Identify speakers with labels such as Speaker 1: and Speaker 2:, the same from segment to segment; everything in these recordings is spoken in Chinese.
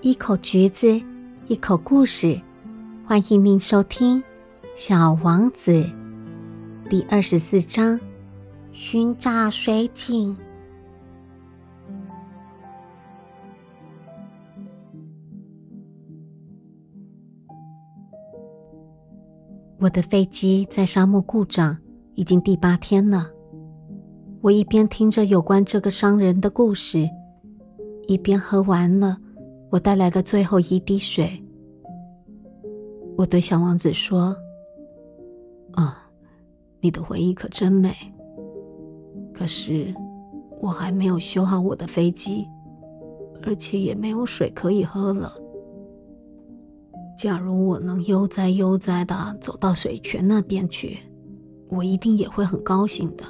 Speaker 1: 一口橘子，一口故事，欢迎您收听《小王子》第二十四章：寻找水井。我的飞机在沙漠故障，已经第八天了。我一边听着有关这个商人的故事，一边喝完了。我带来的最后一滴水，我对小王子说：“啊，你的回忆可真美。可是我还没有修好我的飞机，而且也没有水可以喝了。假如我能悠哉悠哉的走到水泉那边去，我一定也会很高兴的。”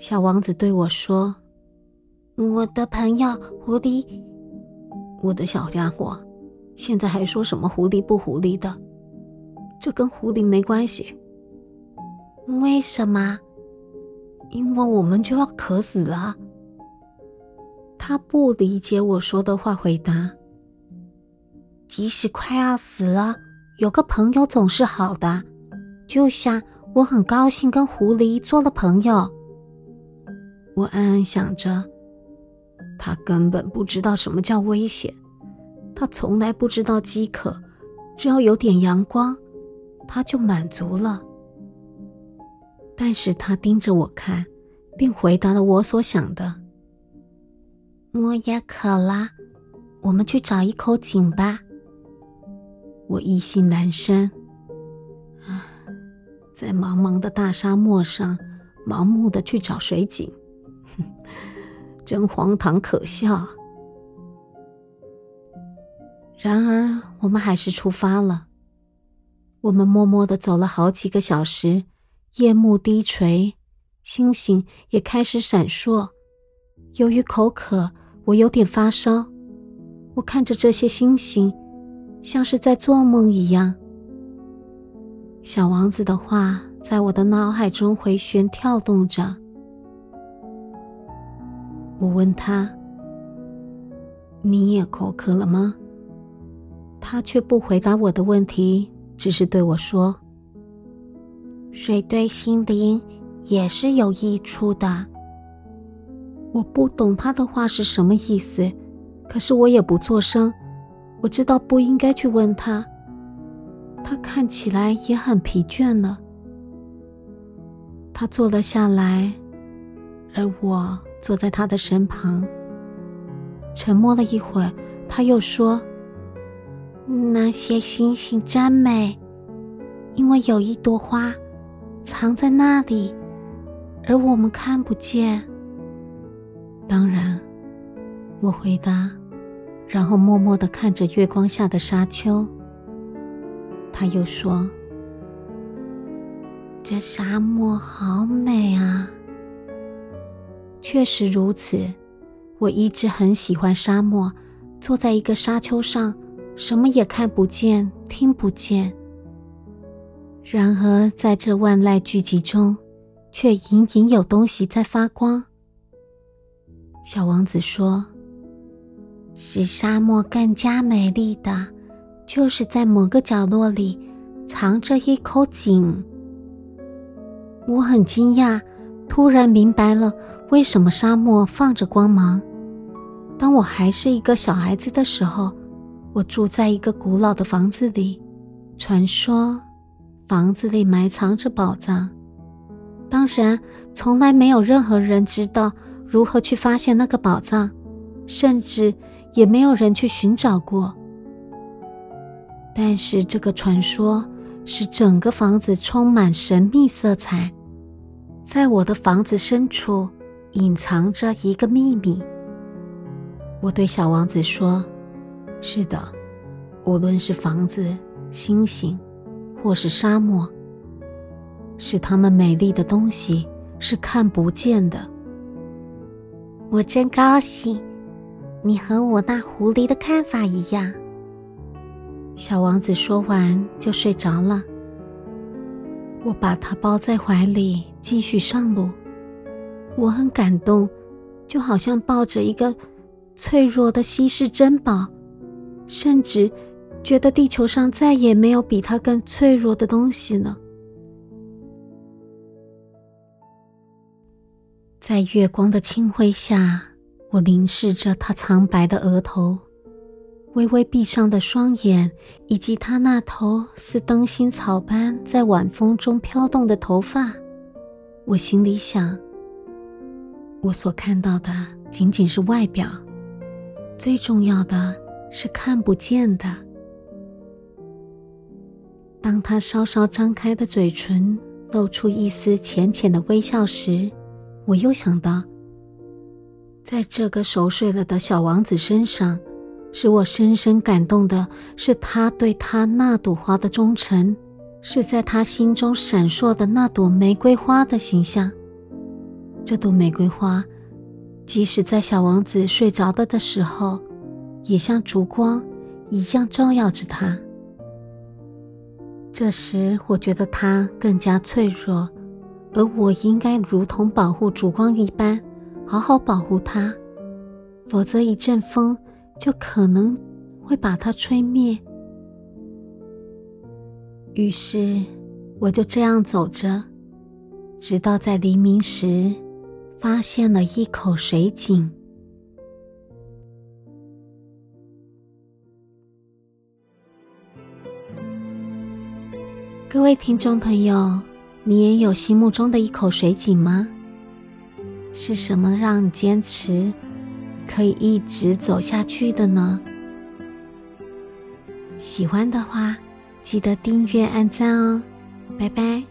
Speaker 1: 小王子对我说：“我的朋友狐狸。”我的小家伙，现在还说什么狐狸不狐狸的？这跟狐狸没关系。为什么？因为我们就要渴死了。他不理解我说的话，回答：“即使快要死了，有个朋友总是好的。就像我很高兴跟狐狸做了朋友。”我暗暗想着。他根本不知道什么叫危险，他从来不知道饥渴，只要有点阳光，他就满足了。但是他盯着我看，并回答了我所想的：“我也渴了，我们去找一口井吧。”我意兴阑珊，啊，在茫茫的大沙漠上，盲目的去找水井，真荒唐可笑。然而，我们还是出发了。我们默默的走了好几个小时，夜幕低垂，星星也开始闪烁。由于口渴，我有点发烧。我看着这些星星，像是在做梦一样。小王子的话在我的脑海中回旋跳动着。我问他：“你也口渴了吗？”他却不回答我的问题，只是对我说：“水对心灵也是有益处的。”我不懂他的话是什么意思，可是我也不作声。我知道不应该去问他。他看起来也很疲倦了。他坐了下来，而我。坐在他的身旁，沉默了一会儿，他又说：“那些星星真美，因为有一朵花藏在那里，而我们看不见。”当然，我回答，然后默默的看着月光下的沙丘。他又说：“这沙漠好美啊。”确实如此，我一直很喜欢沙漠。坐在一个沙丘上，什么也看不见，听不见。然而，在这万籁俱寂中，却隐隐有东西在发光。小王子说：“使沙漠更加美丽的，就是在某个角落里藏着一口井。”我很惊讶，突然明白了。为什么沙漠放着光芒？当我还是一个小孩子的时候，我住在一个古老的房子里。传说房子里埋藏着宝藏，当然，从来没有任何人知道如何去发现那个宝藏，甚至也没有人去寻找过。但是，这个传说使整个房子充满神秘色彩。在我的房子深处。隐藏着一个秘密。我对小王子说：“是的，无论是房子、星星，或是沙漠，是它们美丽的东西是看不见的。”我真高兴，你和我那狐狸的看法一样。小王子说完就睡着了。我把他抱在怀里，继续上路。我很感动，就好像抱着一个脆弱的稀世珍宝，甚至觉得地球上再也没有比它更脆弱的东西了。在月光的清辉下，我凝视着他苍白的额头、微微闭上的双眼，以及他那头似灯芯草般在晚风中飘动的头发。我心里想：我所看到的仅仅是外表，最重要的是看不见的。当他稍稍张开的嘴唇露出一丝浅浅的微笑时，我又想到，在这个熟睡了的小王子身上，使我深深感动的是他对他那朵花的忠诚，是在他心中闪烁的那朵玫瑰花的形象。这朵玫瑰花，即使在小王子睡着了的时候，也像烛光一样照耀着他。这时，我觉得他更加脆弱。而我应该如同保护烛光一般，好好保护它，否则一阵风就可能会把它吹灭。于是，我就这样走着，直到在黎明时，发现了一口水井。各位听众朋友。你也有心目中的一口水井吗？是什么让你坚持可以一直走下去的呢？喜欢的话，记得订阅、按赞哦！拜拜。